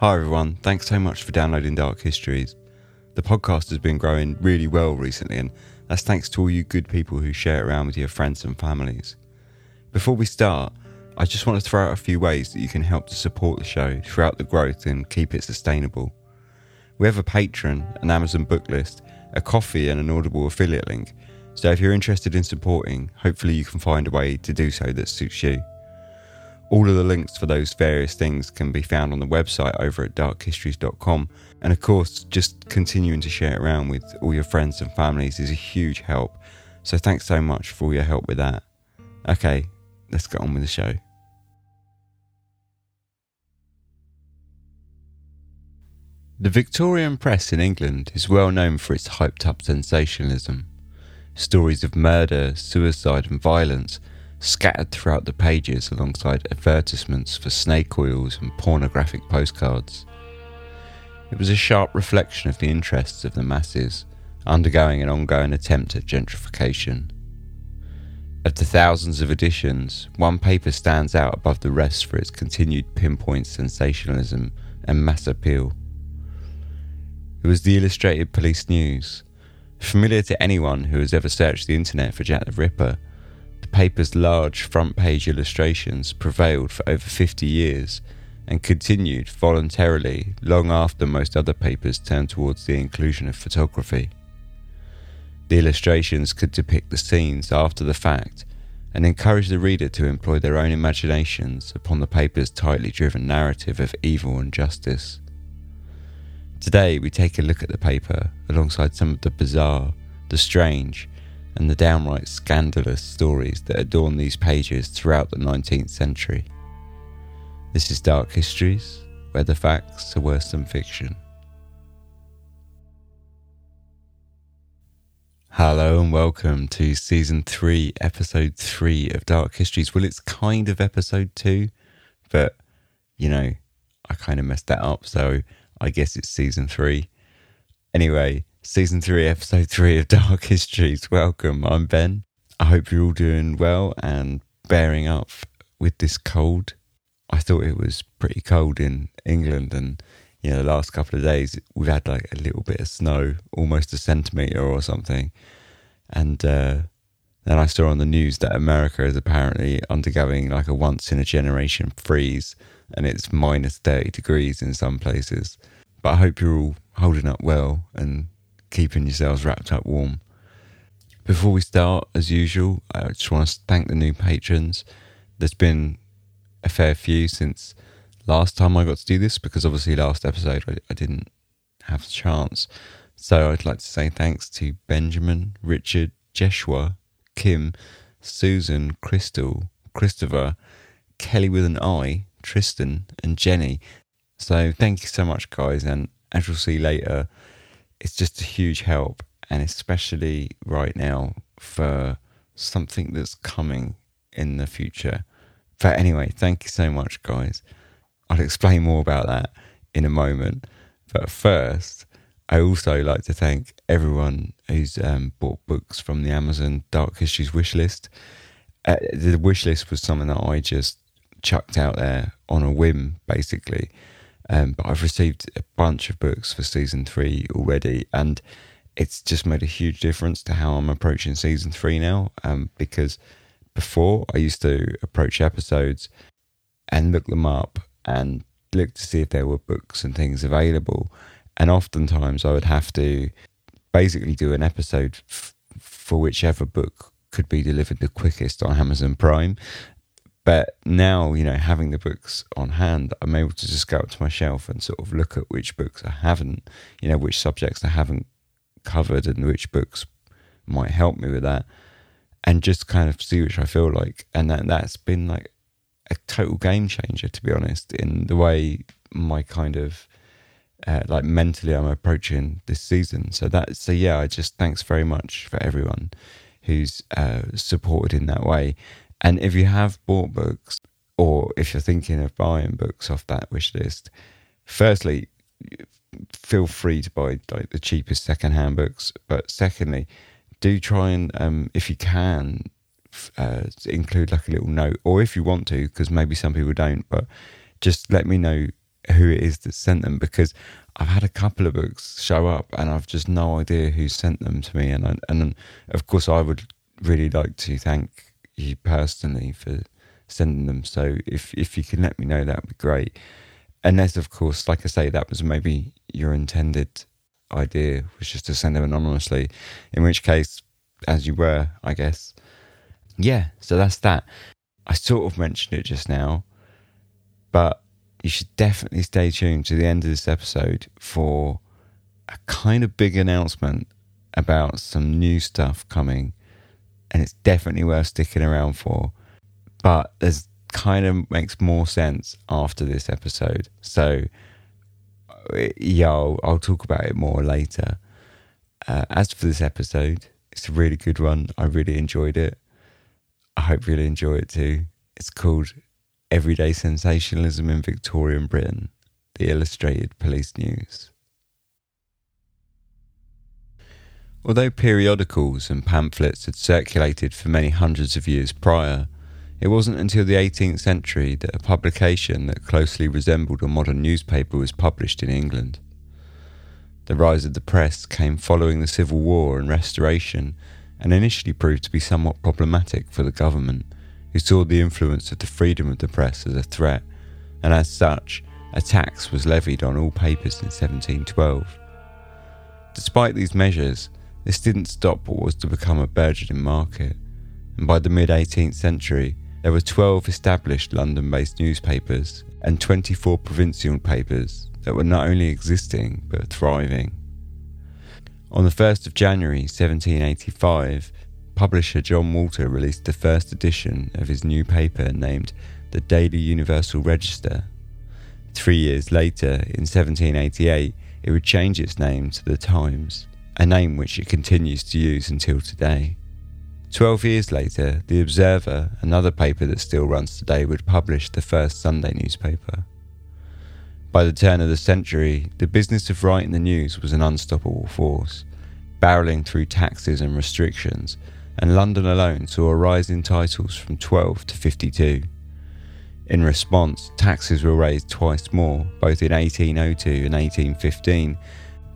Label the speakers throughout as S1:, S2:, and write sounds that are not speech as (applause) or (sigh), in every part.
S1: Hi, everyone. Thanks so much for downloading Dark Histories. The podcast has been growing really well recently, and that's thanks to all you good people who share it around with your friends and families. Before we start, I just want to throw out a few ways that you can help to support the show throughout the growth and keep it sustainable. We have a Patreon, an Amazon book list, a coffee, and an Audible affiliate link. So if you're interested in supporting, hopefully you can find a way to do so that suits you. All of the links for those various things can be found on the website over at darkhistories.com. And of course, just continuing to share it around with all your friends and families is a huge help. So thanks so much for all your help with that. Okay, let's get on with the show. The Victorian press in England is well known for its hyped up sensationalism. Stories of murder, suicide, and violence scattered throughout the pages alongside advertisements for snake oils and pornographic postcards. It was a sharp reflection of the interests of the masses, undergoing an ongoing attempt at gentrification. Of the thousands of editions, one paper stands out above the rest for its continued pinpoint sensationalism and mass appeal. It was the Illustrated Police News. Familiar to anyone who has ever searched the internet for Jack the Ripper, the paper's large front page illustrations prevailed for over 50 years and continued voluntarily long after most other papers turned towards the inclusion of photography. The illustrations could depict the scenes after the fact and encourage the reader to employ their own imaginations upon the paper's tightly driven narrative of evil and justice. Today, we take a look at the paper alongside some of the bizarre, the strange, and the downright scandalous stories that adorn these pages throughout the 19th century. This is Dark Histories, where the facts are worse than fiction. Hello and welcome to season 3, episode 3 of Dark Histories. Well, it's kind of episode 2, but you know, I kind of messed that up, so I guess it's season three. Anyway, season three, episode three of Dark Histories. Welcome. I'm Ben. I hope you're all doing well and bearing up with this cold. I thought it was pretty cold in England, and you know, the last couple of days we've had like a little bit of snow, almost a centimeter or something. And uh, then I saw on the news that America is apparently undergoing like a once in a generation freeze and it's minus 30 degrees in some places. But I hope you're all holding up well and keeping yourselves wrapped up warm. Before we start, as usual, I just want to thank the new patrons. There's been a fair few since last time I got to do this because obviously last episode I, I didn't have the chance. So I'd like to say thanks to Benjamin, Richard, Jeshua, Kim, Susan, Crystal, Christopher, Kelly with an I, Tristan, and Jenny. So thank you so much, guys. And as you'll see later, it's just a huge help, and especially right now for something that's coming in the future. But anyway, thank you so much, guys. I'll explain more about that in a moment. But first, I also like to thank everyone who's um, bought books from the Amazon Dark Histories wish list. Uh, the wish list was something that I just chucked out there on a whim, basically. Um, but I've received a bunch of books for season three already, and it's just made a huge difference to how I'm approaching season three now. Um, because before I used to approach episodes and look them up and look to see if there were books and things available, and oftentimes I would have to basically do an episode f- for whichever book could be delivered the quickest on Amazon Prime. But now, you know, having the books on hand, I'm able to just go up to my shelf and sort of look at which books I haven't, you know, which subjects I haven't covered and which books might help me with that. And just kind of see which I feel like. And that, that's been like a total game changer, to be honest, in the way my kind of uh, like mentally I'm approaching this season. So that, so yeah, I just thanks very much for everyone who's uh, supported in that way. And if you have bought books, or if you're thinking of buying books off that wish list, firstly, feel free to buy like the cheapest secondhand books. But secondly, do try and, um, if you can, uh, include like a little note, or if you want to, because maybe some people don't, but just let me know who it is that sent them because I've had a couple of books show up and I've just no idea who sent them to me. And I, and of course, I would really like to thank you personally for sending them. So if if you can let me know, that would be great. Unless, of course, like I say, that was maybe your intended idea was just to send them anonymously. In which case, as you were, I guess. Yeah, so that's that. I sort of mentioned it just now, but you should definitely stay tuned to the end of this episode for a kind of big announcement about some new stuff coming. And it's definitely worth sticking around for. But there's kind of makes more sense after this episode. So, yeah, I'll, I'll talk about it more later. Uh, as for this episode, it's a really good one. I really enjoyed it. I hope you really enjoy it too. It's called Everyday Sensationalism in Victorian Britain, the Illustrated Police News. Although periodicals and pamphlets had circulated for many hundreds of years prior, it wasn't until the 18th century that a publication that closely resembled a modern newspaper was published in England. The rise of the press came following the Civil War and Restoration and initially proved to be somewhat problematic for the government who saw the influence of the freedom of the press as a threat, and as such, a tax was levied on all papers in 1712. Despite these measures, this didn't stop what was to become a burgeoning market, and by the mid 18th century, there were 12 established London based newspapers and 24 provincial papers that were not only existing but thriving. On the 1st of January 1785, publisher John Walter released the first edition of his new paper named the Daily Universal Register. Three years later, in 1788, it would change its name to the Times, a name which it continues to use until today. Twelve years later, The Observer, another paper that still runs today, would publish the first Sunday newspaper. By the turn of the century, the business of writing the news was an unstoppable force, barreling through taxes and restrictions and London alone saw a rise in titles from 12 to 52. In response, taxes were raised twice more, both in 1802 and 1815,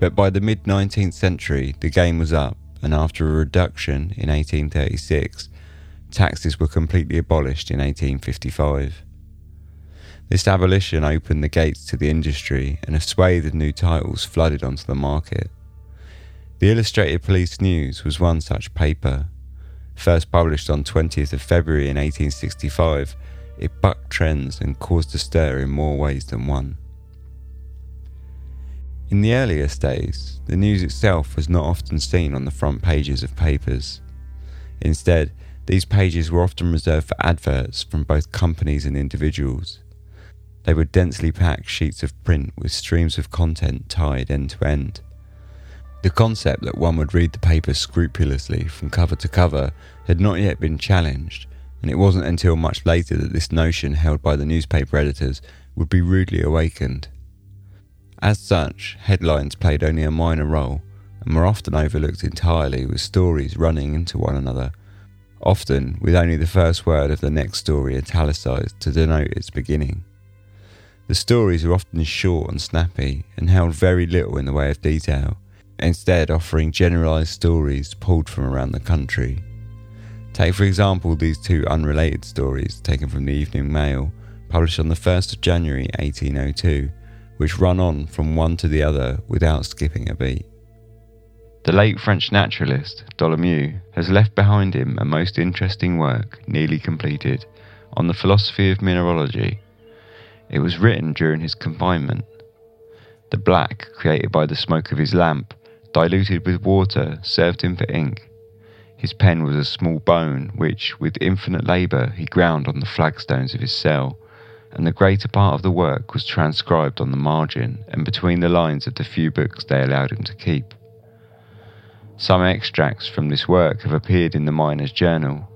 S1: but by the mid 19th century, the game was up, and after a reduction in 1836, taxes were completely abolished in 1855. This abolition opened the gates to the industry, and a swathe of new titles flooded onto the market. The Illustrated Police News was one such paper, First published on 20th of February in 1865, it bucked trends and caused a stir in more ways than one. In the earliest days, the news itself was not often seen on the front pages of papers. Instead, these pages were often reserved for adverts from both companies and individuals. They were densely packed sheets of print with streams of content tied end to end. The concept that one would read the paper scrupulously from cover to cover had not yet been challenged, and it wasn't until much later that this notion held by the newspaper editors would be rudely awakened. As such, headlines played only a minor role and were often overlooked entirely with stories running into one another, often with only the first word of the next story italicized to denote its beginning. The stories were often short and snappy and held very little in the way of detail instead offering generalised stories pulled from around the country. Take, for example, these two unrelated stories taken from the Evening Mail, published on the 1st of January 1802, which run on from one to the other without skipping a beat. The late French naturalist, Dolomieu, has left behind him a most interesting work, nearly completed, on the philosophy of mineralogy. It was written during his confinement. The black created by the smoke of his lamp diluted with water, served him for ink. His pen was a small bone, which, with infinite labour, he ground on the flagstones of his cell, and the greater part of the work was transcribed on the margin and between the lines of the few books they allowed him to keep. Some extracts from this work have appeared in the Miner's Journal.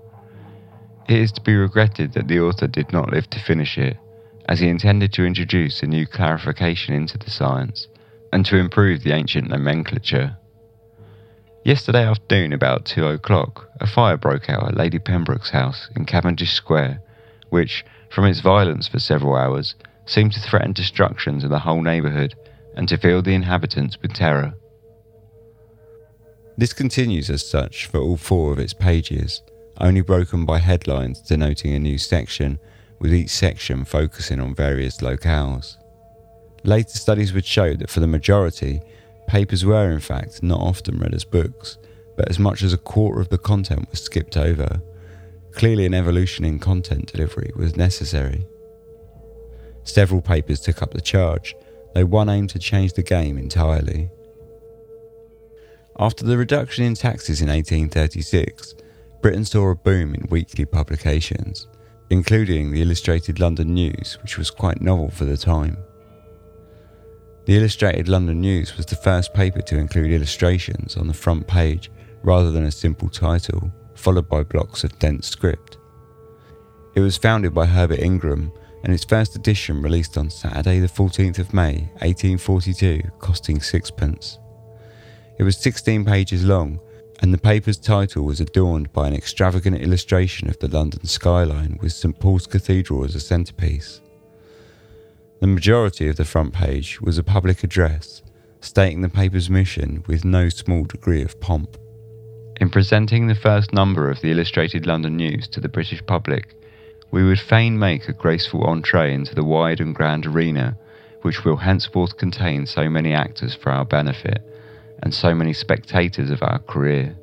S1: It is to be regretted that the author did not live to finish it, as he intended to introduce a new clarification into the science and to improve the ancient nomenclature. Yesterday afternoon, about two o'clock, a fire broke out at Lady Pembroke's house in Cavendish Square, which, from its violence for several hours, seemed to threaten destruction to the whole neighbourhood and to fill the inhabitants with terror. This continues as such for all four of its pages, only broken by headlines denoting a new section, with each section focusing on various locales. Later studies would show that for the majority, papers were in fact not often read as books, but as much as a quarter of the content was skipped over. Clearly, an evolution in content delivery was necessary. Several papers took up the charge, though one aimed to change the game entirely. After the reduction in taxes in 1836, Britain saw a boom in weekly publications, including the Illustrated London News, which was quite novel for the time. The Illustrated London News was the first paper to include illustrations on the front page rather than a simple title, followed by blocks of dense script. It was founded by Herbert Ingram and its first edition released on Saturday, the 14th of May, 1842, costing sixpence. It was 16 pages long, and the paper's title was adorned by an extravagant illustration of the London skyline with St Paul's Cathedral as a centrepiece. The majority of the front page was a public address stating the paper's mission with no small degree of pomp. In presenting the first number of the Illustrated London News to the British public, we would fain make a graceful entree into the wide and grand arena which will henceforth contain so many actors for our benefit and so many spectators of our career.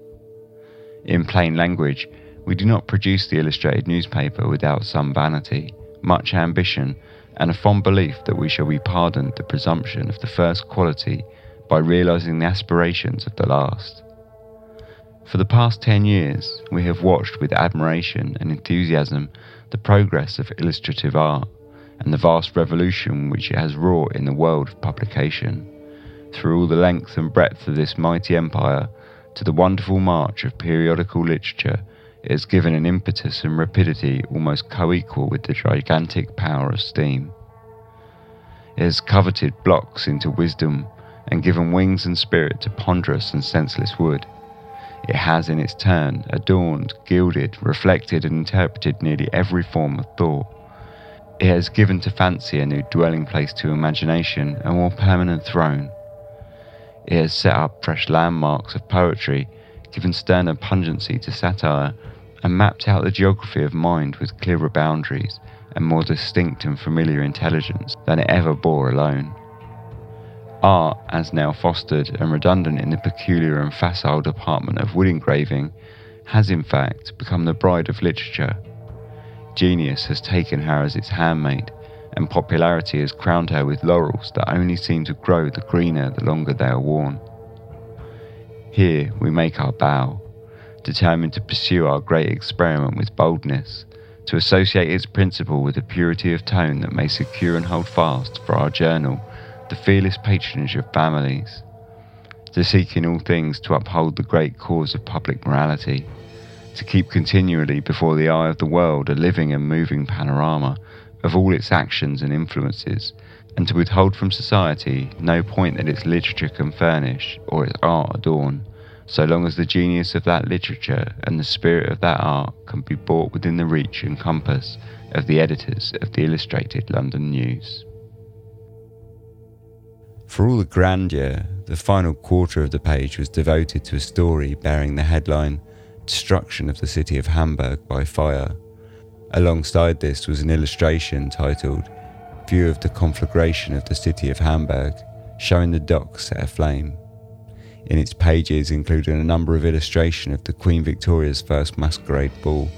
S1: In plain language, we do not produce the illustrated newspaper without some vanity, much ambition, and a fond belief that we shall be pardoned the presumption of the first quality by realizing the aspirations of the last. For the past 10 years, we have watched with admiration and enthusiasm the progress of illustrative art and the vast revolution which it has wrought in the world of publication. Through all the length and breadth of this mighty empire, to the wonderful march of periodical literature, it has given an impetus and rapidity almost co equal with the gigantic power of steam. It has coveted blocks into wisdom and given wings and spirit to ponderous and senseless wood. It has, in its turn, adorned, gilded, reflected, and interpreted nearly every form of thought. It has given to fancy a new dwelling place to imagination, a more permanent throne. It has set up fresh landmarks of poetry, given sterner pungency to satire, and mapped out the geography of mind with clearer boundaries and more distinct and familiar intelligence than it ever bore alone. Art, as now fostered and redundant in the peculiar and facile department of wood engraving, has in fact become the bride of literature. Genius has taken her as its handmaid, and popularity has crowned her with laurels that only seem to grow the greener the longer they are worn. Here we make our bow, determined to pursue our great experiment with boldness, to associate its principle with a purity of tone that may secure and hold fast for our journal the fearless patronage of families, to seek in all things to uphold the great cause of public morality, to keep continually before the eye of the world a living and moving panorama of all its actions and influences, and to withhold from society no point that its literature can furnish or its art adorn so long as the genius of that literature and the spirit of that art can be brought within the reach and compass of the editors of the Illustrated London News. For all the grandeur, the final quarter of the page was devoted to a story bearing the headline Destruction of the City of Hamburg by Fire. Alongside this was an illustration titled View of the Conflagration of the City of Hamburg, showing the docks set aflame in its pages including a number of illustrations of the Queen Victoria's first masquerade ball,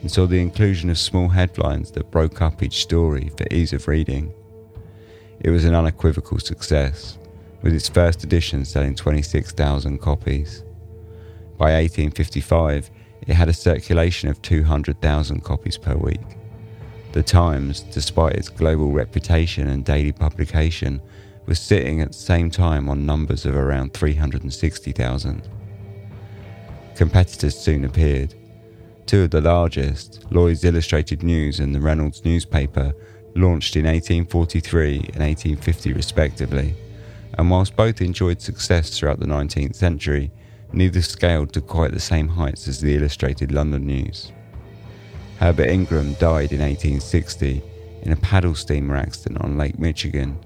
S1: and saw the inclusion of small headlines that broke up each story for ease of reading. It was an unequivocal success, with its first edition selling 26,000 copies. By 1855, it had a circulation of 200,000 copies per week. The Times, despite its global reputation and daily publication, was sitting at the same time on numbers of around 360,000. Competitors soon appeared. Two of the largest, Lloyd's Illustrated News and the Reynolds newspaper, launched in 1843 and 1850 respectively, and whilst both enjoyed success throughout the 19th century, neither scaled to quite the same heights as the Illustrated London News. Herbert Ingram died in 1860 in a paddle steamer accident on Lake Michigan,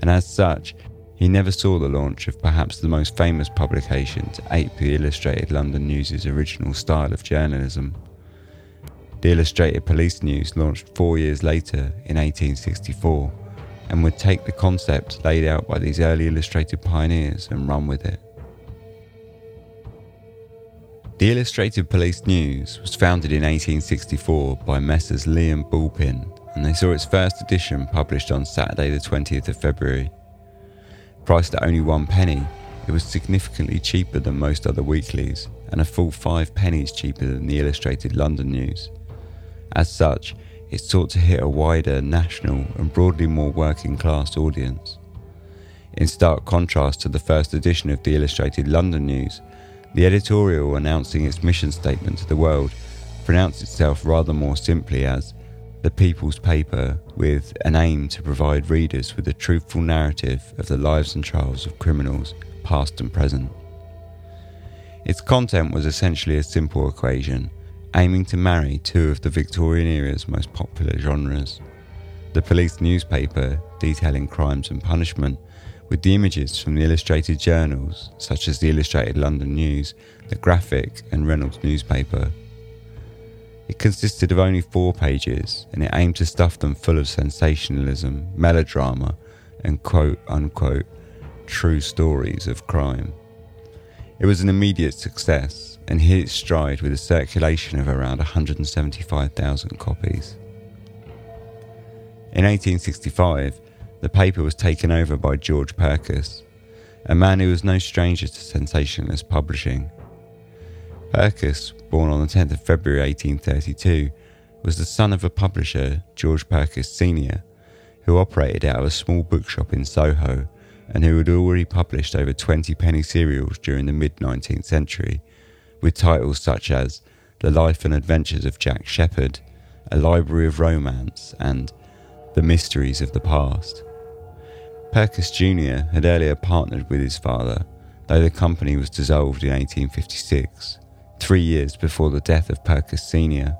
S1: and as such, he never saw the launch of perhaps the most famous publication to ape the Illustrated London News's original style of journalism. The Illustrated Police News launched four years later in 1864 and would take the concept laid out by these early illustrated pioneers and run with it. The Illustrated Police News was founded in 1864 by Messrs. Lee and Bullpin, and they saw its first edition published on Saturday, the 20th of February. Priced at only one penny, it was significantly cheaper than most other weeklies and a full five pennies cheaper than the Illustrated London News. As such, it sought to hit a wider national and broadly more working class audience. In stark contrast to the first edition of the Illustrated London News, the editorial announcing its mission statement to the world pronounced itself rather more simply as the People's Paper with an aim to provide readers with a truthful narrative of the lives and trials of criminals, past and present. Its content was essentially a simple equation, aiming to marry two of the Victorian era's most popular genres the police newspaper detailing crimes and punishment, with the images from the illustrated journals such as the Illustrated London News, the Graphic, and Reynolds newspaper it consisted of only four pages and it aimed to stuff them full of sensationalism, melodrama, and quote unquote true stories of crime. It was an immediate success and hit its stride with a circulation of around 175,000 copies. In 1865, the paper was taken over by George Purkess, a man who was no stranger to sensationalist publishing. Purkess born on the 10th of February 1832, was the son of a publisher, George Purkess Sr., who operated out of a small bookshop in Soho and who had already published over 20 penny serials during the mid 19th century, with titles such as The Life and Adventures of Jack Sheppard, A Library of Romance, and The Mysteries of the Past. Purkess Jr. had earlier partnered with his father, though the company was dissolved in 1856 three years before the death of Purkess Sr.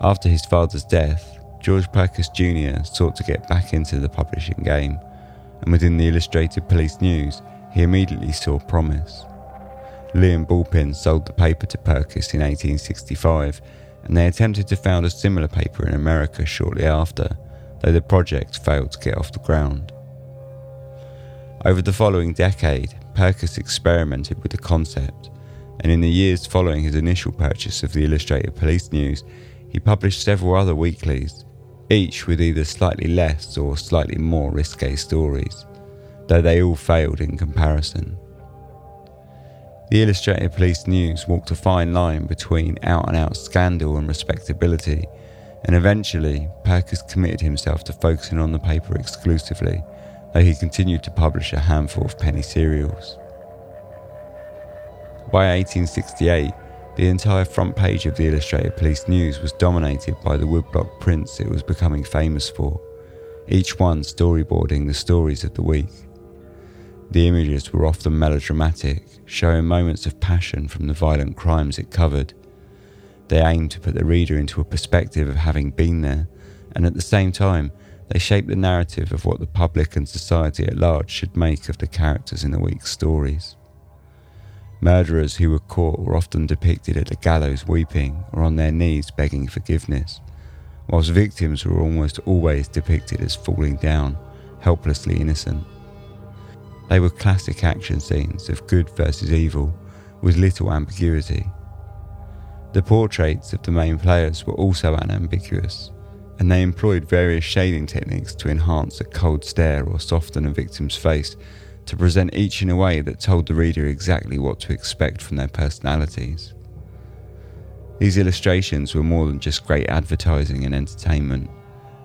S1: After his father's death, George Purkess Jr. sought to get back into the publishing game, and within the Illustrated Police News, he immediately saw promise. Liam Bullpin sold the paper to Purkess in 1865, and they attempted to found a similar paper in America shortly after, though the project failed to get off the ground. Over the following decade, Purkess experimented with the concept and in the years following his initial purchase of the Illustrated Police News, he published several other weeklies, each with either slightly less or slightly more risque stories, though they all failed in comparison. The Illustrated Police News walked a fine line between out and out scandal and respectability, and eventually Purkess committed himself to focusing on the paper exclusively, though he continued to publish a handful of penny serials. By 1868, the entire front page of the Illustrated Police News was dominated by the woodblock prints it was becoming famous for, each one storyboarding the stories of the week. The images were often melodramatic, showing moments of passion from the violent crimes it covered. They aimed to put the reader into a perspective of having been there, and at the same time, they shaped the narrative of what the public and society at large should make of the characters in the week's stories. Murderers who were caught were often depicted at the gallows weeping or on their knees begging forgiveness, whilst victims were almost always depicted as falling down, helplessly innocent. They were classic action scenes of good versus evil, with little ambiguity. The portraits of the main players were also unambiguous, and they employed various shading techniques to enhance a cold stare or soften a victim's face to present each in a way that told the reader exactly what to expect from their personalities. These illustrations were more than just great advertising and entertainment,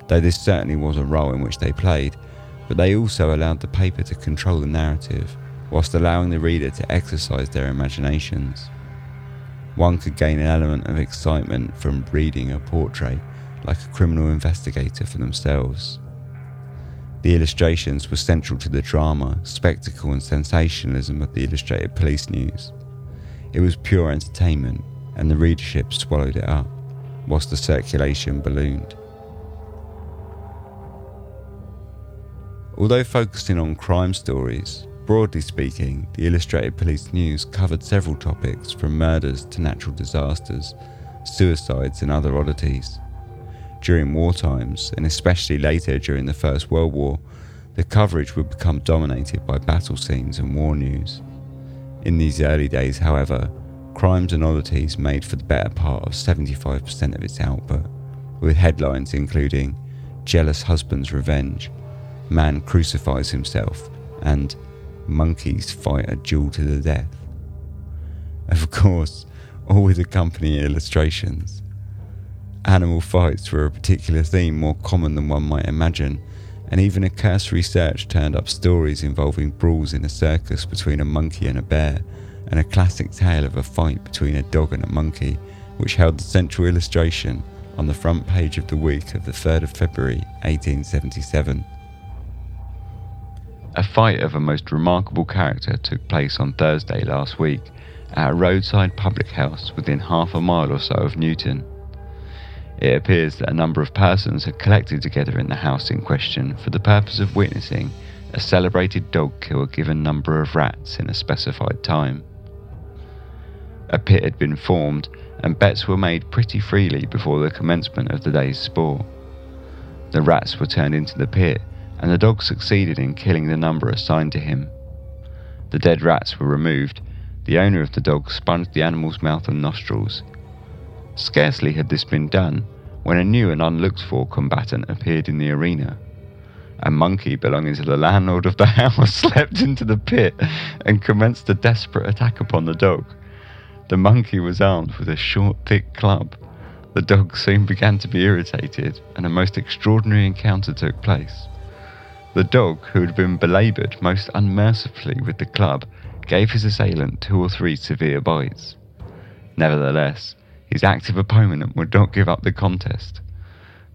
S1: though this certainly was a role in which they played, but they also allowed the paper to control the narrative, whilst allowing the reader to exercise their imaginations. One could gain an element of excitement from reading a portrait like a criminal investigator for themselves. The illustrations were central to the drama, spectacle, and sensationalism of the Illustrated Police News. It was pure entertainment, and the readership swallowed it up, whilst the circulation ballooned. Although focusing on crime stories, broadly speaking, the Illustrated Police News covered several topics from murders to natural disasters, suicides, and other oddities. During war times, and especially later during the First World War, the coverage would become dominated by battle scenes and war news. In these early days, however, crimes and oddities made for the better part of 75% of its output, with headlines including Jealous Husband's Revenge, Man Crucifies Himself, and Monkeys Fight a Duel to the Death. Of course, all with accompanying illustrations. Animal fights were a particular theme more common than one might imagine, and even a cursory search turned up stories involving brawls in a circus between a monkey and a bear, and a classic tale of a fight between a dog and a monkey, which held the central illustration on the front page of the week of the 3rd of February 1877. A fight of a most remarkable character took place on Thursday last week at a roadside public house within half a mile or so of Newton. It appears that a number of persons had collected together in the house in question for the purpose of witnessing a celebrated dog kill a given number of rats in a specified time. A pit had been formed and bets were made pretty freely before the commencement of the day's sport. The rats were turned into the pit and the dog succeeded in killing the number assigned to him. The dead rats were removed. The owner of the dog sponged the animal's mouth and nostrils. Scarcely had this been done when a new and unlooked for combatant appeared in the arena. A monkey belonging to the landlord of the (laughs) house leapt into the pit and commenced a desperate attack upon the dog. The monkey was armed with a short, thick club. The dog soon began to be irritated, and a most extraordinary encounter took place. The dog, who had been belaboured most unmercifully with the club, gave his assailant two or three severe bites. Nevertheless, his active opponent would not give up the contest.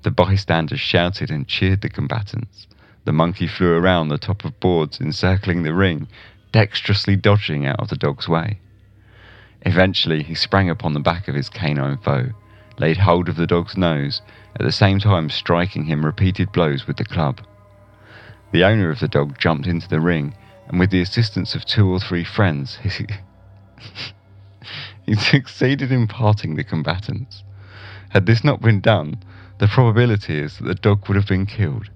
S1: The bystanders shouted and cheered the combatants. The monkey flew around the top of boards encircling the ring, dexterously dodging out of the dog's way. Eventually, he sprang upon the back of his canine foe, laid hold of the dog's nose, at the same time striking him repeated blows with the club. The owner of the dog jumped into the ring, and with the assistance of two or three friends, he, (laughs) he succeeded in parting the combatants. Had this not been done, the probability is that the dog would have been killed.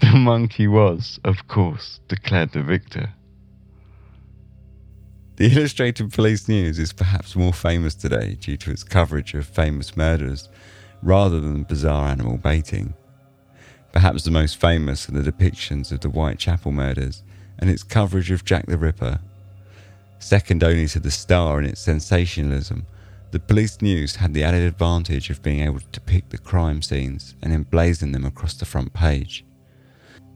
S1: The monkey was, of course, declared the victor. The Illustrated Police News is perhaps more famous today due to its coverage of famous murders rather than bizarre animal baiting. Perhaps the most famous are the depictions of the Whitechapel murders and its coverage of Jack the Ripper. Second only to the Star in its sensationalism, the police news had the added advantage of being able to depict the crime scenes and emblazon them across the front page.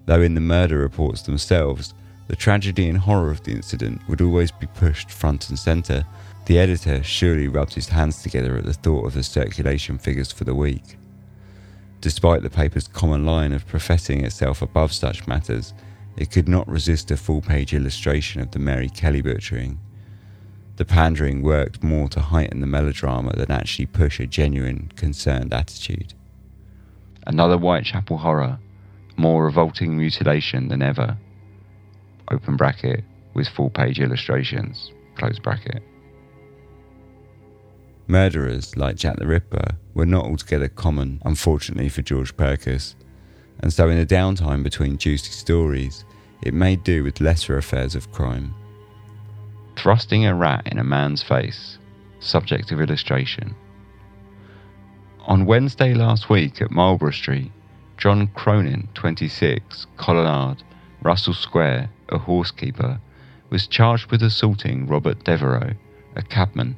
S1: Though in the murder reports themselves, the tragedy and horror of the incident would always be pushed front and centre, the editor surely rubbed his hands together at the thought of the circulation figures for the week. Despite the paper's common line of professing itself above such matters, it could not resist a full page illustration of the Mary Kelly butchering. The pandering worked more to heighten the melodrama than actually push a genuine, concerned attitude. Another Whitechapel horror, more revolting mutilation than ever. Open bracket with full page illustrations, close bracket. Murderers like Jack the Ripper were not altogether common, unfortunately for George Purkess, and so in the downtime between juicy stories, it made do with lesser affairs of crime. Thrusting a rat in a man's face, subject of illustration. On Wednesday last week at Marlborough Street, John Cronin, 26, Colonnade, Russell Square, a horsekeeper, was charged with assaulting Robert Devereux, a cabman,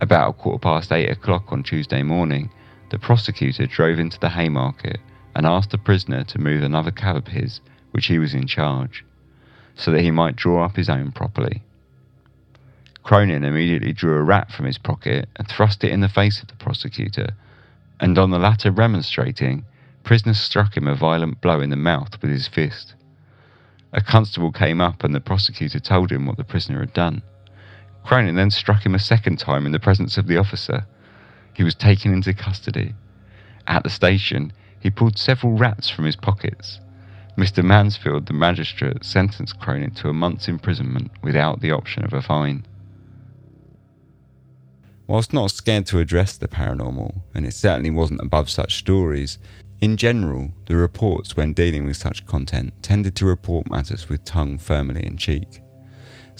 S1: about a quarter past eight o'clock on Tuesday morning, the prosecutor drove into the Haymarket and asked the prisoner to move another cab of his, which he was in charge, so that he might draw up his own properly. Cronin immediately drew a rat from his pocket and thrust it in the face of the prosecutor, and on the latter remonstrating, prisoner struck him a violent blow in the mouth with his fist. A constable came up and the prosecutor told him what the prisoner had done. Cronin then struck him a second time in the presence of the officer. He was taken into custody. At the station, he pulled several rats from his pockets. Mr. Mansfield, the magistrate, sentenced Cronin to a month's imprisonment without the option of a fine. Whilst not scared to address the paranormal, and it certainly wasn't above such stories, in general, the reports when dealing with such content tended to report matters with tongue firmly in cheek.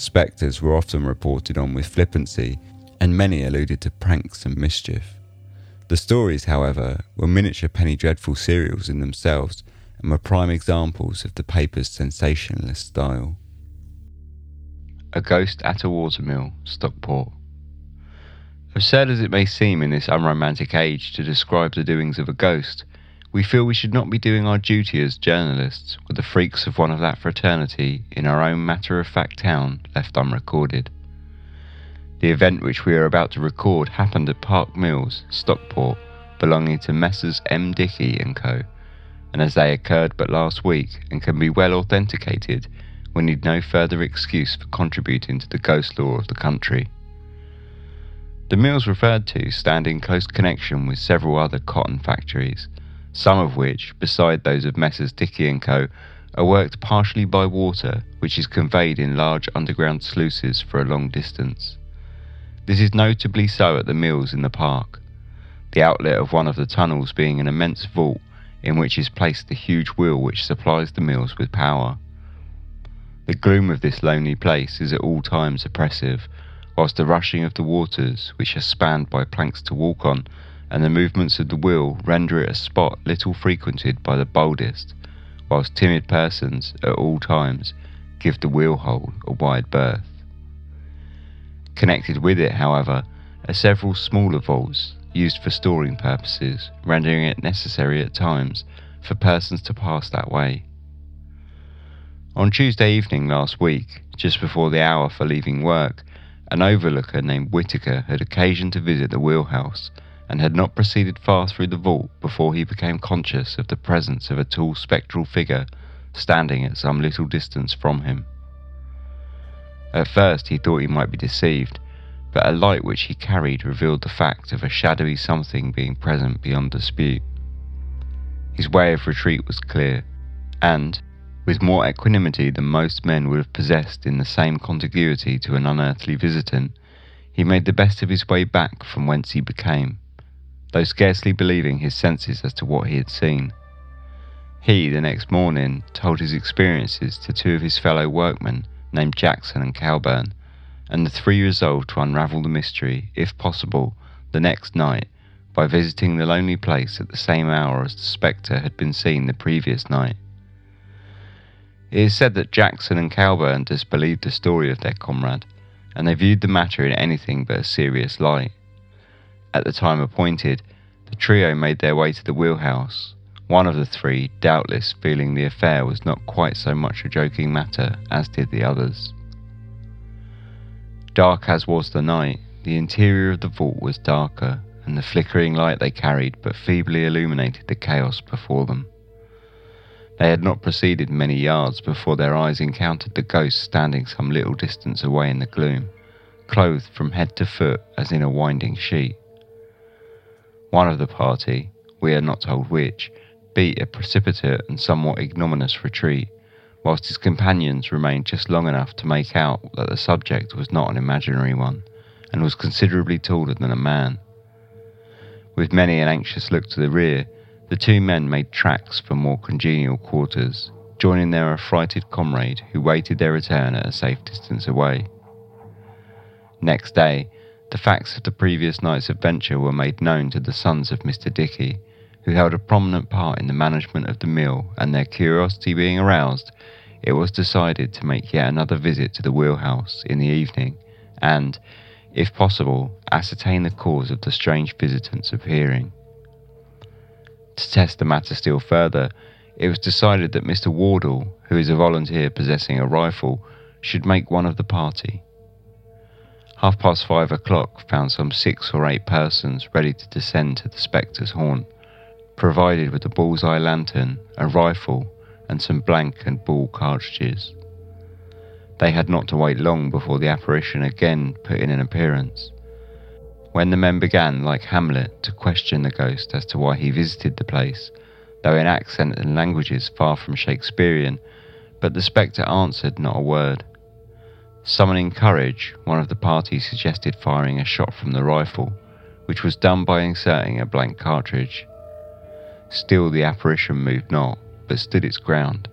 S1: Spectres were often reported on with flippancy, and many alluded to pranks and mischief. The stories, however, were miniature penny dreadful serials in themselves and were prime examples of the paper's sensationalist style. A Ghost at a Watermill, Stockport. Absurd as it may seem in this unromantic age to describe the doings of a ghost, we feel we should not be doing our duty as journalists with the freaks of one of that fraternity in our own matter of fact town left unrecorded. The event which we are about to record happened at Park Mills, Stockport, belonging to Messrs. M. Dickey and Co., and as they occurred but last week and can be well authenticated, we need no further excuse for contributing to the ghost lore of the country. The mills referred to stand in close connection with several other cotton factories, some of which, beside those of Messrs. Dickey & Co., are worked partially by water, which is conveyed in large underground sluices for a long distance. This is notably so at the mills in the park, the outlet of one of the tunnels being an immense vault in which is placed the huge wheel which supplies the mills with power. The gloom of this lonely place is at all times oppressive, whilst the rushing of the waters, which are spanned by planks to walk on, and the movements of the wheel render it a spot little frequented by the boldest, whilst timid persons at all times give the wheel hole a wide berth. Connected with it, however, are several smaller vaults used for storing purposes, rendering it necessary at times for persons to pass that way. On Tuesday evening last week, just before the hour for leaving work, an overlooker named Whitaker had occasion to visit the wheelhouse and had not proceeded far through the vault before he became conscious of the presence of a tall spectral figure standing at some little distance from him. At first he thought he might be deceived, but a light which he carried revealed the fact of a shadowy something being present beyond dispute. His way of retreat was clear, and, with more equanimity than most men would have possessed in the same contiguity to an unearthly visitant, he made the best of his way back from whence he became, though scarcely believing his senses as to what he had seen. He, the next morning, told his experiences to two of his fellow workmen named Jackson and Cowburn, and the three resolved to unravel the mystery, if possible, the next night by visiting the lonely place at the same hour as the spectre had been seen the previous night. It is said that Jackson and Cowburn disbelieved the story of their comrade, and they viewed the matter in anything but a serious light. At the time appointed, the trio made their way to the wheelhouse, one of the three doubtless feeling the affair was not quite so much a joking matter as did the others. Dark as was the night, the interior of the vault was darker, and the flickering light they carried but feebly illuminated the chaos before them. They had not proceeded many yards before their eyes encountered the ghost standing some little distance away in the gloom, clothed from head to foot as in a winding sheet. One of the party, we are not told which, beat a precipitate and somewhat ignominious retreat, whilst his companions remained just long enough to make out that the subject was not an imaginary one, and was considerably taller than a man. With many an anxious look to the rear, the two men made tracks for more congenial quarters, joining their affrighted comrade who waited their return at a safe distance away. Next day, the facts of the previous night's adventure were made known to the sons of Mr. Dickey, who held a prominent part in the management of the mill, and their curiosity being aroused, it was decided to make yet another visit to the wheelhouse in the evening, and, if possible, ascertain the cause of the strange visitant's appearing. To test the matter still further, it was decided that Mr. Wardle, who is a volunteer possessing a rifle, should make one of the party. Half past five o'clock found some six or eight persons ready to descend to the spectre's haunt, provided with a bull's-eye lantern, a rifle, and some blank and ball cartridges. They had not to wait long before the apparition again put in an appearance. When the men began, like Hamlet, to question the ghost as to why he visited the place, though in accent and languages far from Shakespearean, but the spectre answered not a word. Summoning courage, one of the party suggested firing a shot from the rifle, which was done by inserting a blank cartridge. Still the apparition moved not, but stood its ground.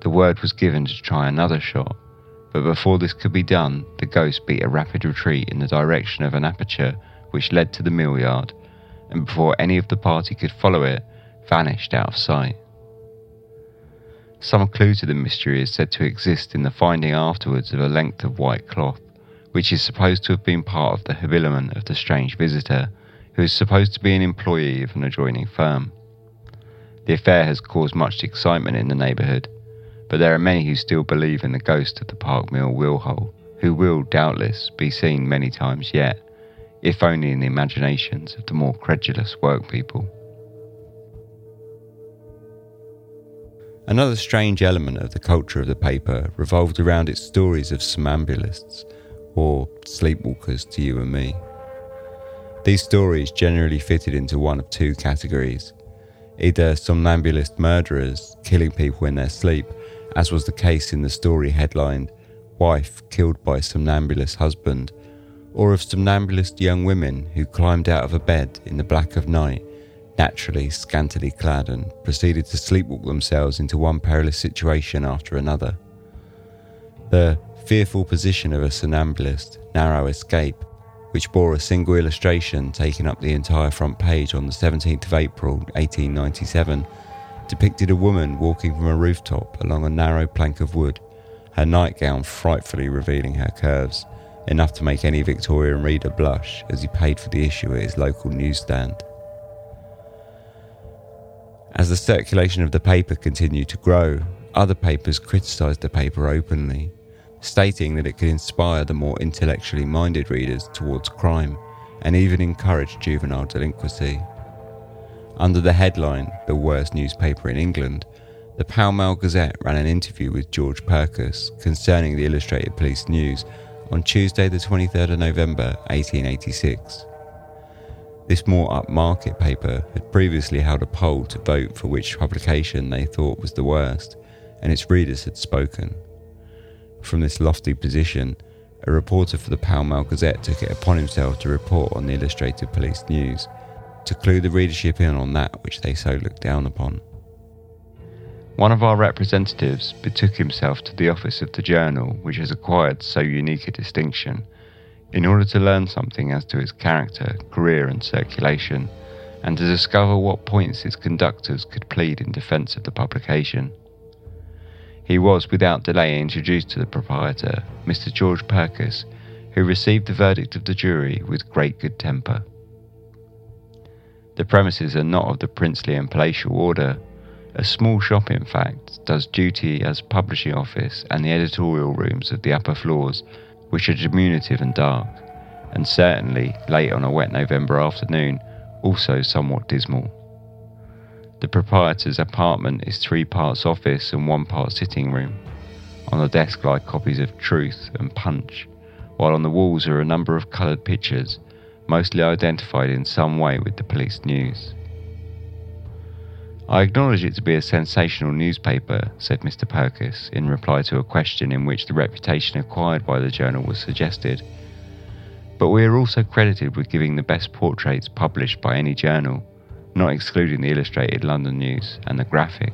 S1: The word was given to try another shot, but before this could be done, the ghost beat a rapid retreat in the direction of an aperture which led to the mill yard, and before any of the party could follow it, vanished out of sight. Some clue to the mystery is said to exist in the finding afterwards of a length of white cloth, which is supposed to have been part of the habiliment of the strange visitor, who is supposed to be an employee of an adjoining firm. The affair has caused much excitement in the neighbourhood, but there are many who still believe in the ghost of the Park Mill wheel who will, doubtless, be seen many times yet, if only in the imaginations of the more credulous workpeople. Another strange element of the culture of the paper revolved around its stories of somnambulists, or sleepwalkers to you and me. These stories generally fitted into one of two categories either somnambulist murderers killing people in their sleep, as was the case in the story headlined Wife Killed by Somnambulist Husband, or of somnambulist young women who climbed out of a bed in the black of night naturally scantily clad, and proceeded to sleepwalk themselves into one perilous situation after another. The fearful position of a somnambulist, narrow escape, which bore a single illustration taking up the entire front page on the 17th of April 1897, depicted a woman walking from a rooftop along a narrow plank of wood, her nightgown frightfully revealing her curves, enough to make any Victorian reader blush as he paid for the issue at his local newsstand. As the circulation of the paper continued to grow, other papers criticised the paper openly, stating that it could inspire the more intellectually minded readers towards crime and even encourage juvenile delinquency. Under the headline, The Worst Newspaper in England, the Pall Mall Gazette ran an interview with George Purkess concerning the Illustrated Police News on Tuesday, the 23rd of November 1886. This more upmarket paper had previously held a poll to vote for which publication they thought was the worst, and its readers had spoken. From this lofty position, a reporter for the Pall Mall Gazette took it upon himself to report on the Illustrated Police News, to clue the readership in on that which they so looked down upon. One of our representatives betook himself to the office of the journal which has acquired so unique a distinction in order to learn something as to its character, career, and circulation, and to discover what points its conductors could plead in defence of the publication. He was without delay introduced to the proprietor, Mr. George Purkess, who received the verdict of the jury with great good temper. The premises are not of the princely and palatial order. A small shop, in fact, does duty as publishing office and the editorial rooms of the upper floors which are diminutive and dark, and certainly late on a wet November afternoon, also somewhat dismal. The proprietor's apartment is three parts office and one part sitting room. On the desk lie copies of Truth and Punch, while on the walls are a number of coloured pictures, mostly identified in some way with the police news. I acknowledge it to be a sensational newspaper, said Mr. Purkess, in reply to a question in which the reputation acquired by the journal was suggested. But we are also credited with giving the best portraits published by any journal, not excluding the Illustrated London News and the Graphic.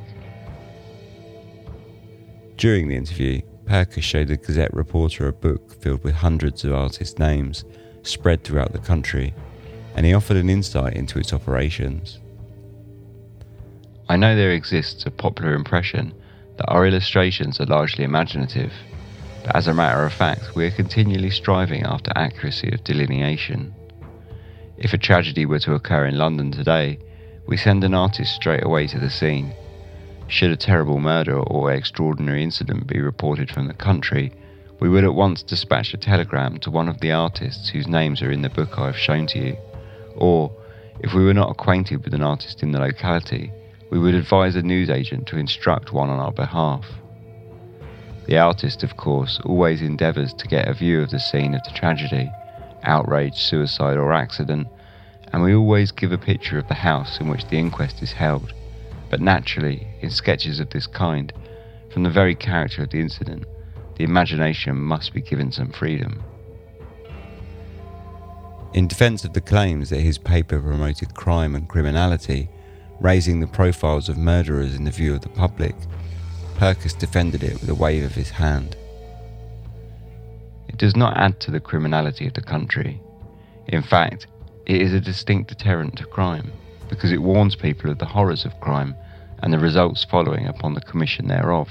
S1: During the interview, Purkess showed the Gazette reporter a book filled with hundreds of artists' names spread throughout the country, and he offered an insight into its operations. I know there exists a popular impression that our illustrations are largely imaginative, but as a matter of fact, we are continually striving after accuracy of delineation. If a tragedy were to occur in London today, we send an artist straight away to the scene. Should a terrible murder or extraordinary incident be reported from the country, we would at once dispatch a telegram to one of the artists whose names are in the book I have shown to you. Or, if we were not acquainted with an artist in the locality, we would advise a newsagent to instruct one on our behalf. The artist, of course, always endeavours to get a view of the scene of the tragedy, outrage, suicide, or accident, and we always give a picture of the house in which the inquest is held, But naturally, in sketches of this kind, from the very character of the incident, the imagination must be given some freedom. In defence of the claims that his paper promoted crime and criminality, raising the profiles of murderers in the view of the public, Purkess defended it with a wave of his hand. It does not add to the criminality of the country. In fact, it is a distinct deterrent to crime because it warns people of the horrors of crime and the results following upon the commission thereof.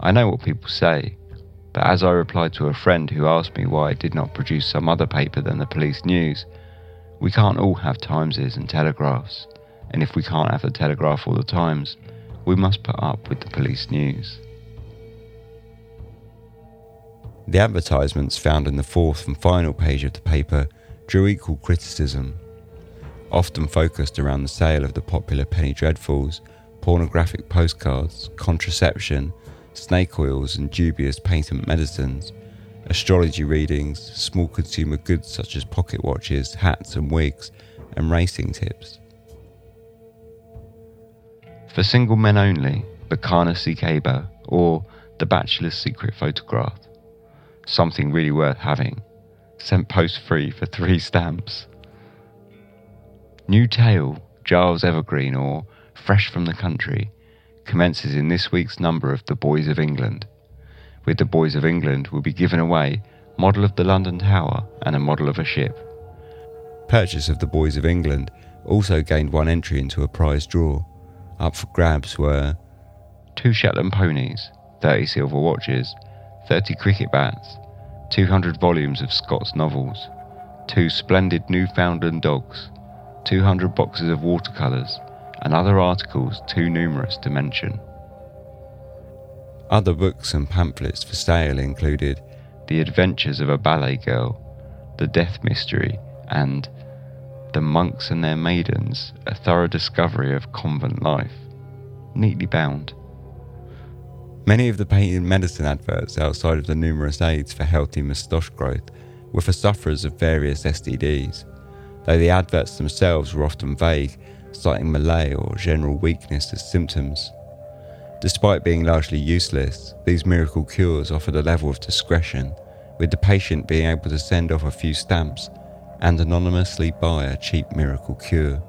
S1: I know what people say, but as I replied to a friend who asked me why I did not produce some other paper than the police news, we can't all have Timeses and Telegraphs, and if we can't have the Telegraph or the Times, we must put up with the police news. The advertisements found in the fourth and final page of the paper drew equal criticism, often focused around the sale of the popular penny dreadfuls, pornographic postcards, contraception, snake oils and dubious patent medicines, astrology readings, small consumer goods such as pocket watches, hats and wigs, and racing tips. For single men only, Bacana Sikeba, or The Bachelor's Secret Photograph. Something really worth having. Sent post free for three (laughs) stamps. New Tale, Giles Evergreen, or Fresh from the Country, commences in this week's number of The Boys of England. With The Boys of England will be given away model of the London Tower and a model of a ship. Purchase of The Boys of England also gained one entry into a prize draw. Up for grabs were two Shetland ponies, 30 silver watches, 30 cricket bats, 200 volumes of Scott's novels, two splendid Newfoundland dogs, 200 boxes of watercolours, and other articles too numerous to mention. Other books and pamphlets for sale included The Adventures of a Ballet Girl, The Death Mystery, and The Monks and Their Maidens A Thorough Discovery of Convent Life, neatly bound. Many of the painted medicine adverts outside of the numerous aids for healthy moustache growth were for sufferers of various STDs, though the adverts themselves were often vague citing malaise or general weakness as symptoms. Despite being largely useless, these miracle cures offered a level of discretion, with the patient being able to send off a few stamps and anonymously buy a cheap miracle cure,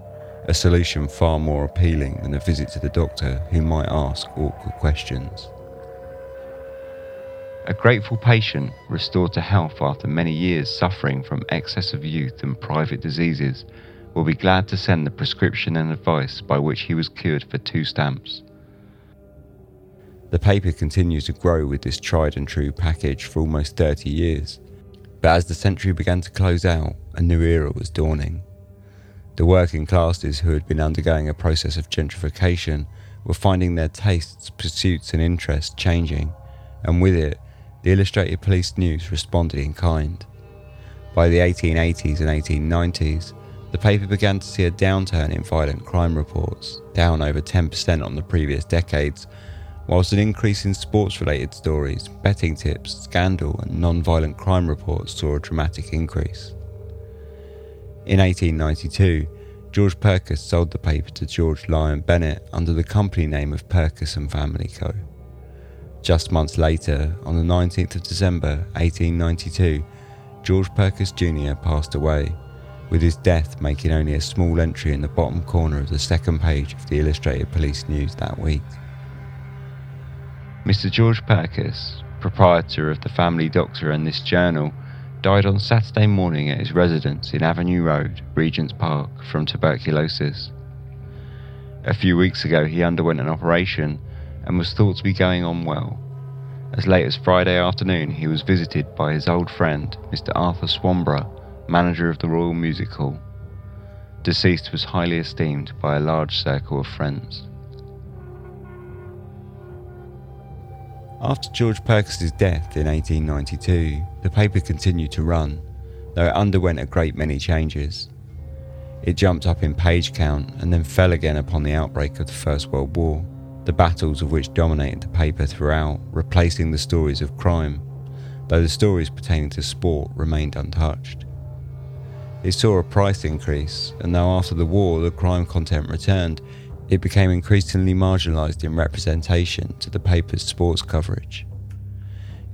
S1: a solution far more appealing than a visit to the doctor who might ask awkward questions. A grateful patient, restored to health after many years suffering from excess of youth and private diseases, will be glad to send the prescription and advice by which he was cured for two stamps. The paper continued to grow with this tried and true package for almost 30 years, but as the century began to close out, a new era was dawning. The working classes who had been undergoing a process of gentrification were finding their tastes, pursuits, and interests changing, and with it, the Illustrated Police News responded in kind. By the 1880s and 1890s, the paper began to see a downturn in violent crime reports, down over 10% on the previous decades, whilst an increase in sports related stories, betting tips, scandal, and non violent crime reports saw a dramatic increase. In 1892, George Purkess sold the paper to George Lyon Bennett under the company name of Purkess and Family Co. Just months later, on the 19th of December 1892, George Purkess Jr. passed away with his death making only a small entry in the bottom corner of the second page of the Illustrated Police News that week. Mr. George Purkess, proprietor of the Family Doctor and this journal, died on Saturday morning at his residence in Avenue Road, Regent's Park, from tuberculosis. A few weeks ago, he underwent an operation and was thought to be going on well. As late as Friday afternoon, he was visited by his old friend, Mr. Arthur Swanborough, manager of the Royal Music Hall. Deceased was highly esteemed by a large circle of friends. After George Purkess's death in 1892, the paper continued to run, though it underwent a great many changes. It jumped up in page count and then fell again upon the outbreak of the First World War, the battles of which dominated the paper throughout, replacing the stories of crime, though the stories pertaining to sport remained untouched. It saw a price increase, and though after the war the crime content returned, it became increasingly marginalised in representation to the paper's sports coverage.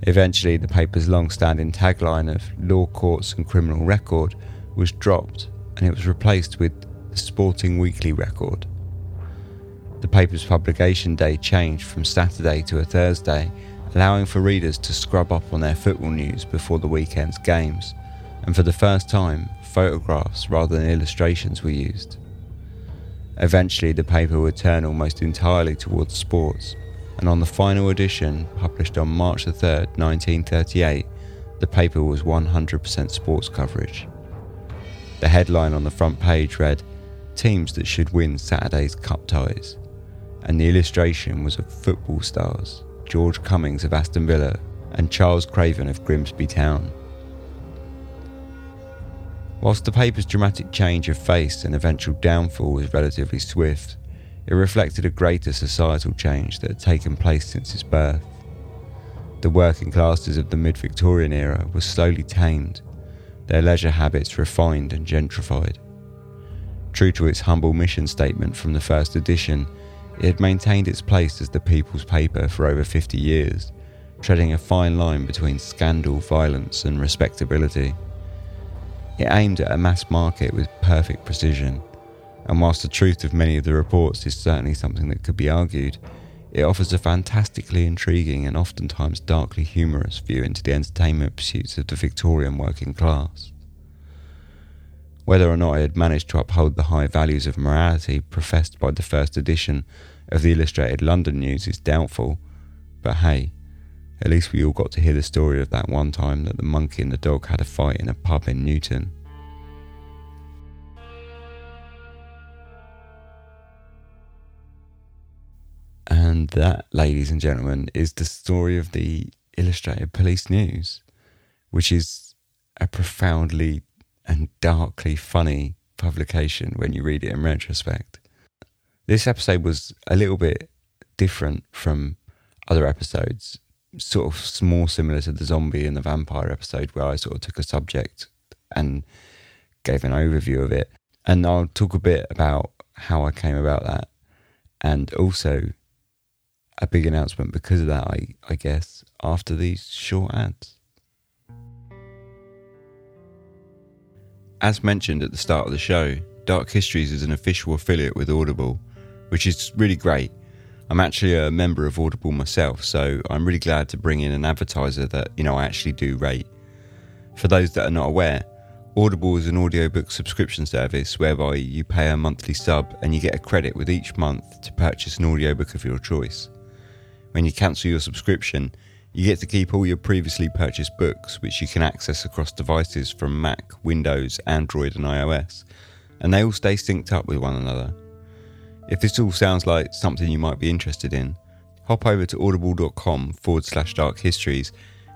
S1: Eventually, the paper's long standing tagline of law courts and criminal record was dropped and it was replaced with the Sporting Weekly Record. The paper's publication day changed from Saturday to a Thursday, allowing for readers to scrub up on their football news before the weekend's games, and for the first time, photographs rather than illustrations were used. Eventually, the paper would turn almost entirely towards sports, and on the final edition, published on March 3, 1938, the paper was 100% sports coverage. The headline on the front page read, Teams that should win Saturday's Cup ties and the illustration was of football stars George Cummings of Aston Villa and Charles Craven of Grimsby Town. Whilst the paper's dramatic change of face and eventual downfall was relatively swift, it reflected a greater societal change that had taken place since its birth. The working classes of the mid Victorian era were slowly tamed, their leisure habits refined and gentrified. True to its humble mission statement from the first edition, it had maintained its place as the people's paper for over 50 years, treading a fine line between scandal, violence, and respectability. It aimed at a mass market with perfect precision, and whilst the truth of many of the reports is certainly something that could be argued, it offers a fantastically intriguing and oftentimes darkly humorous view into the entertainment pursuits of the Victorian working class. Whether or not it had managed to uphold the high values of morality professed by the first edition of the Illustrated London News is doubtful, but hey, at least we all got to hear the story of that one time that the monkey and the dog had a fight in a pub in Newton. That, ladies and gentlemen, is the story of the Illustrated Police News, which is a profoundly and darkly funny publication when you read it in retrospect. This episode was a little bit different from other episodes, sort of more similar to the zombie and the vampire episode, where I sort of took a subject and gave an overview of it. And I'll talk a bit about how I came about that and also a big announcement because of that, I, I guess, after these short ads. As mentioned at the start of the show, Dark Histories is an official affiliate with Audible which is really great. I'm actually a member of Audible myself, so I'm really glad to bring in an advertiser that, you know, I actually do rate. For those that are not aware, Audible is an audiobook subscription service whereby you pay a monthly sub and you get a credit with each month to purchase an audiobook of your choice. When you cancel your subscription, you get to keep all your previously purchased books, which you can access across devices from Mac, Windows, Android, and iOS, and they all stay synced up with one another. If this all sounds like something you might be interested in, hop over to audible.com forward slash dark histories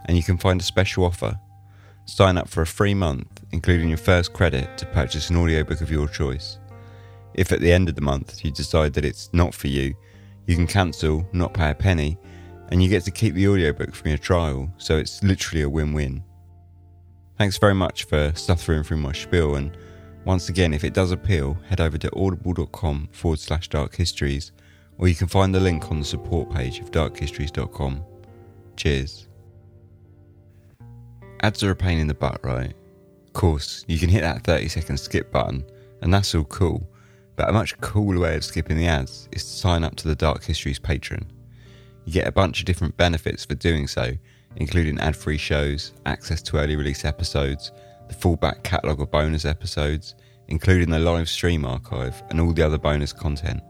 S1: and you can find a special offer. Sign up for a free month, including your first credit, to purchase an audiobook of your choice. If at the end of the month you decide that it's not for you, you can cancel, not pay a penny, and you get to keep the audiobook from your trial, so it's literally a win win. Thanks very much for suffering through my spiel and once again, if it does appeal, head over to audible.com forward slash dark histories, or you can find the link on the support page of darkhistories.com. Cheers. Ads are a pain in the butt, right? Of course, you can hit that 30 second skip button, and that's all cool, but a much cooler way of skipping the ads is to sign up to the Dark Histories Patreon. You get a bunch of different benefits for doing so, including ad free shows, access to early release episodes, the full back catalogue of bonus episodes, including the live stream archive and all the other bonus content.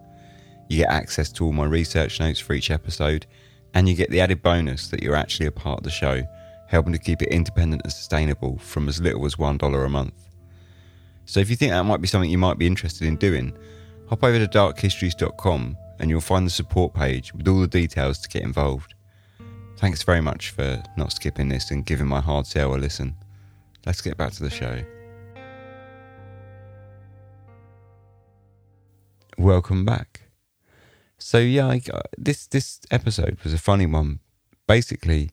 S1: You get access to all my research notes for each episode, and you get the added bonus that you're actually a part of the show, helping to keep it independent and sustainable from as little as $1 a month. So if you think that might be something you might be interested in doing, hop over to darkhistories.com and you'll find the support page with all the details to get involved. Thanks very much for not skipping this and giving my hard sell a listen let's get back to the show. Welcome back. So yeah, I, uh, this this episode was a funny one. Basically,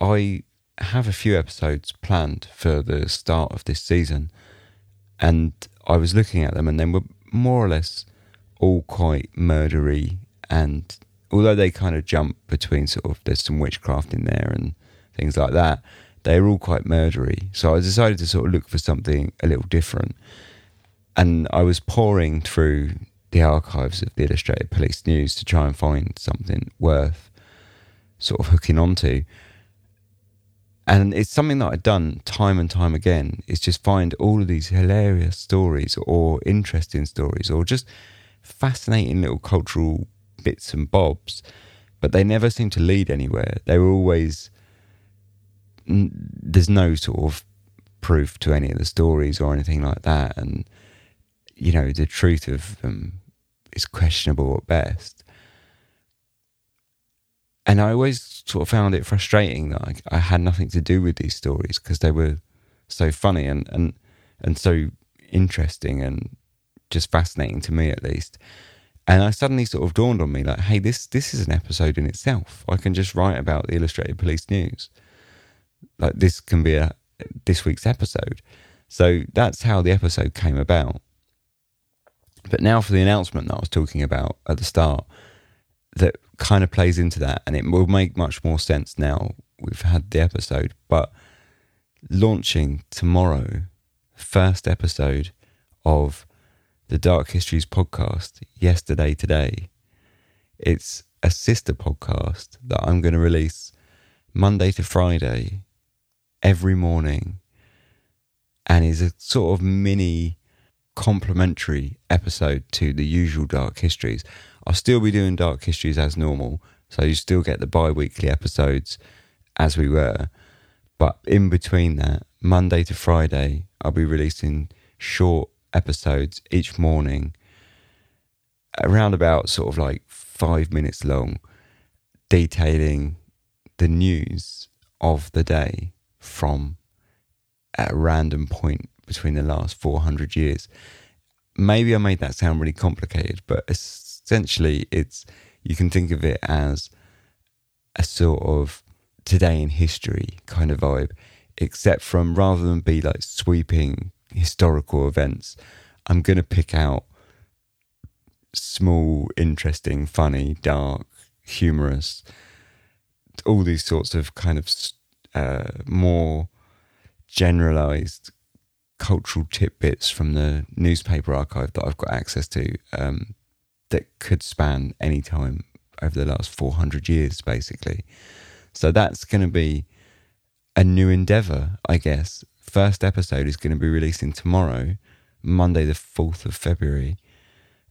S1: I have a few episodes planned for the start of this season, and I was looking at them, and they were more or less all quite murdery and although they kind of jump between sort of there's some witchcraft in there and things like that, they're all quite murdery. So I decided to sort of look for something a little different. And I was poring through the archives of the Illustrated Police News to try and find something worth sort of hooking onto. And it's something that I've done time and time again is just find all of these hilarious stories or interesting stories or just fascinating little cultural bits and bobs, but they never seem to lead anywhere. They were always, there's no sort of proof to any of the stories or anything like that. And, you know, the truth of them is questionable at best and I always sort of found it frustrating that I, I had nothing to do with these stories because they were so funny and, and and so interesting and just fascinating to me at least. And I suddenly sort of dawned on me like, hey, this this is an episode in itself. I can just write about the Illustrated Police News. Like this can be a this week's episode. So that's how the episode came about. But now for the announcement that I was talking about at the start, that kind of plays into that, and it will make much more sense now we've had the episode. But launching tomorrow, first episode of the Dark Histories podcast, yesterday, today. It's a sister podcast that I'm going to release Monday to Friday every morning and is a sort of mini complementary episode to the usual Dark Histories. I'll still be doing Dark Histories as normal, so you still get the bi weekly episodes as we were. But in between that, Monday to Friday, I'll be releasing short episodes each morning, around about sort of like five minutes long, detailing the news of the day from a random point between the last 400 years. Maybe I made that sound really complicated, but essentially it's you can think of it as a sort of today in history kind of vibe, except from rather than be like sweeping historical events, I'm going to pick out small, interesting, funny, dark, humorous, all these sorts of kind of uh, more generalized cultural tidbits from the newspaper archive that I've got access to um, that could span any time over the last 400 years, basically. So that's going to be a new endeavor, I guess. First episode is going to be releasing tomorrow, Monday, the 4th of February.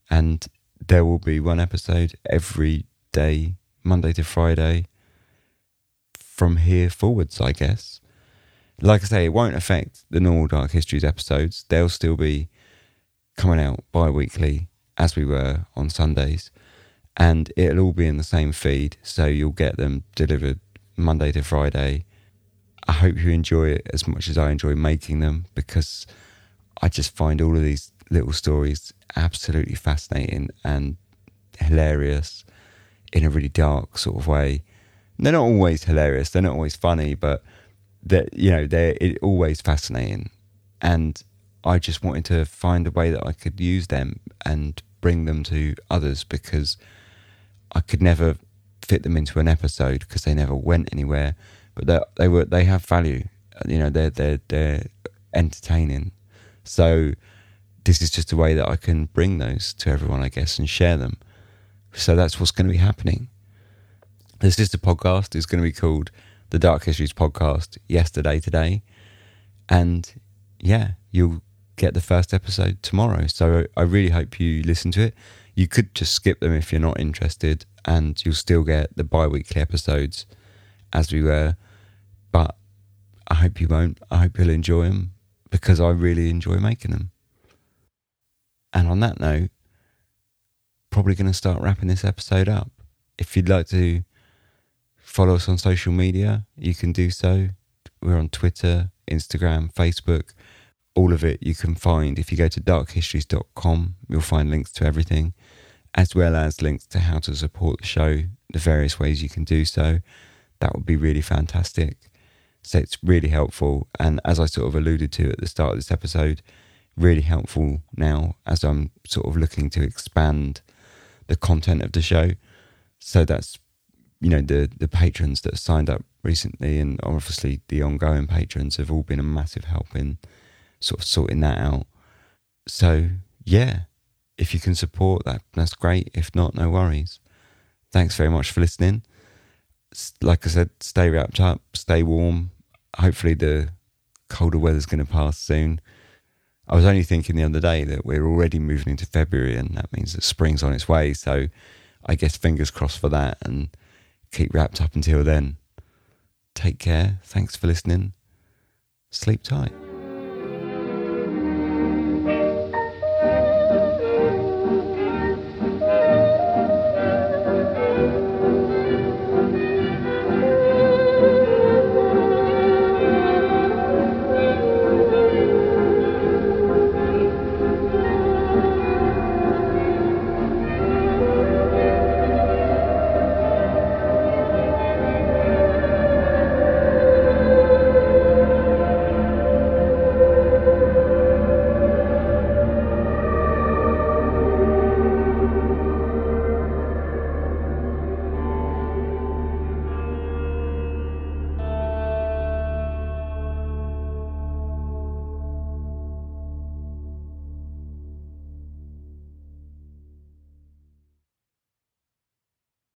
S1: And there will be one episode every day, Monday to Friday, from here forwards, I guess. Like I say, it won't affect the normal Dark Histories episodes. They'll still be coming out bi weekly as we were on Sundays. And it'll all be in the same feed. So you'll get them delivered Monday to Friday. I hope you enjoy it as much as I enjoy making them because I just find all of these little stories absolutely fascinating and hilarious in a really dark sort of way. They're not always hilarious, they're not always funny, but that you know they're always fascinating, and I just wanted to find a way that I could use them and bring them to others because I could never fit them into an episode because they never went anywhere. But they they were they have value. You know they're they're they're entertaining. So this is just a way that I can bring those to everyone, I guess, and share them. So that's what's going to be happening. This is the podcast is going to be called the Dark Histories podcast yesterday, today. And yeah, you'll get the first episode tomorrow. So I really hope you listen to it. You could just skip them if you're not interested, and you'll still get the bi weekly episodes as we were. But I hope you won't. I hope you'll enjoy them because I really enjoy making them. And on that note, probably going to start wrapping this episode up. If you'd like to follow us on social media, you can do so. We're on Twitter, Instagram, Facebook. All of it you can find if you go to darkhistories.com. You'll find links to everything, as well as links to how to support the show, the various ways you can do so. That would be really fantastic. So it's really helpful. And as I sort of alluded to at the start of this episode, really helpful now as I'm sort of looking to expand the content of the show. So that's you know the the patrons that have signed up recently, and obviously the ongoing patrons have all been a massive help in sort of sorting that out. So yeah, if you can support that, that's great. If not, no worries. Thanks very much for listening. Like I said, stay wrapped up, stay warm. Hopefully the colder weather's going to pass soon. I was only thinking the other day that we're already moving into February, and that means that spring's on its way. So I guess fingers crossed for that and keep wrapped up until then. Take care. Thanks for listening. Sleep tight.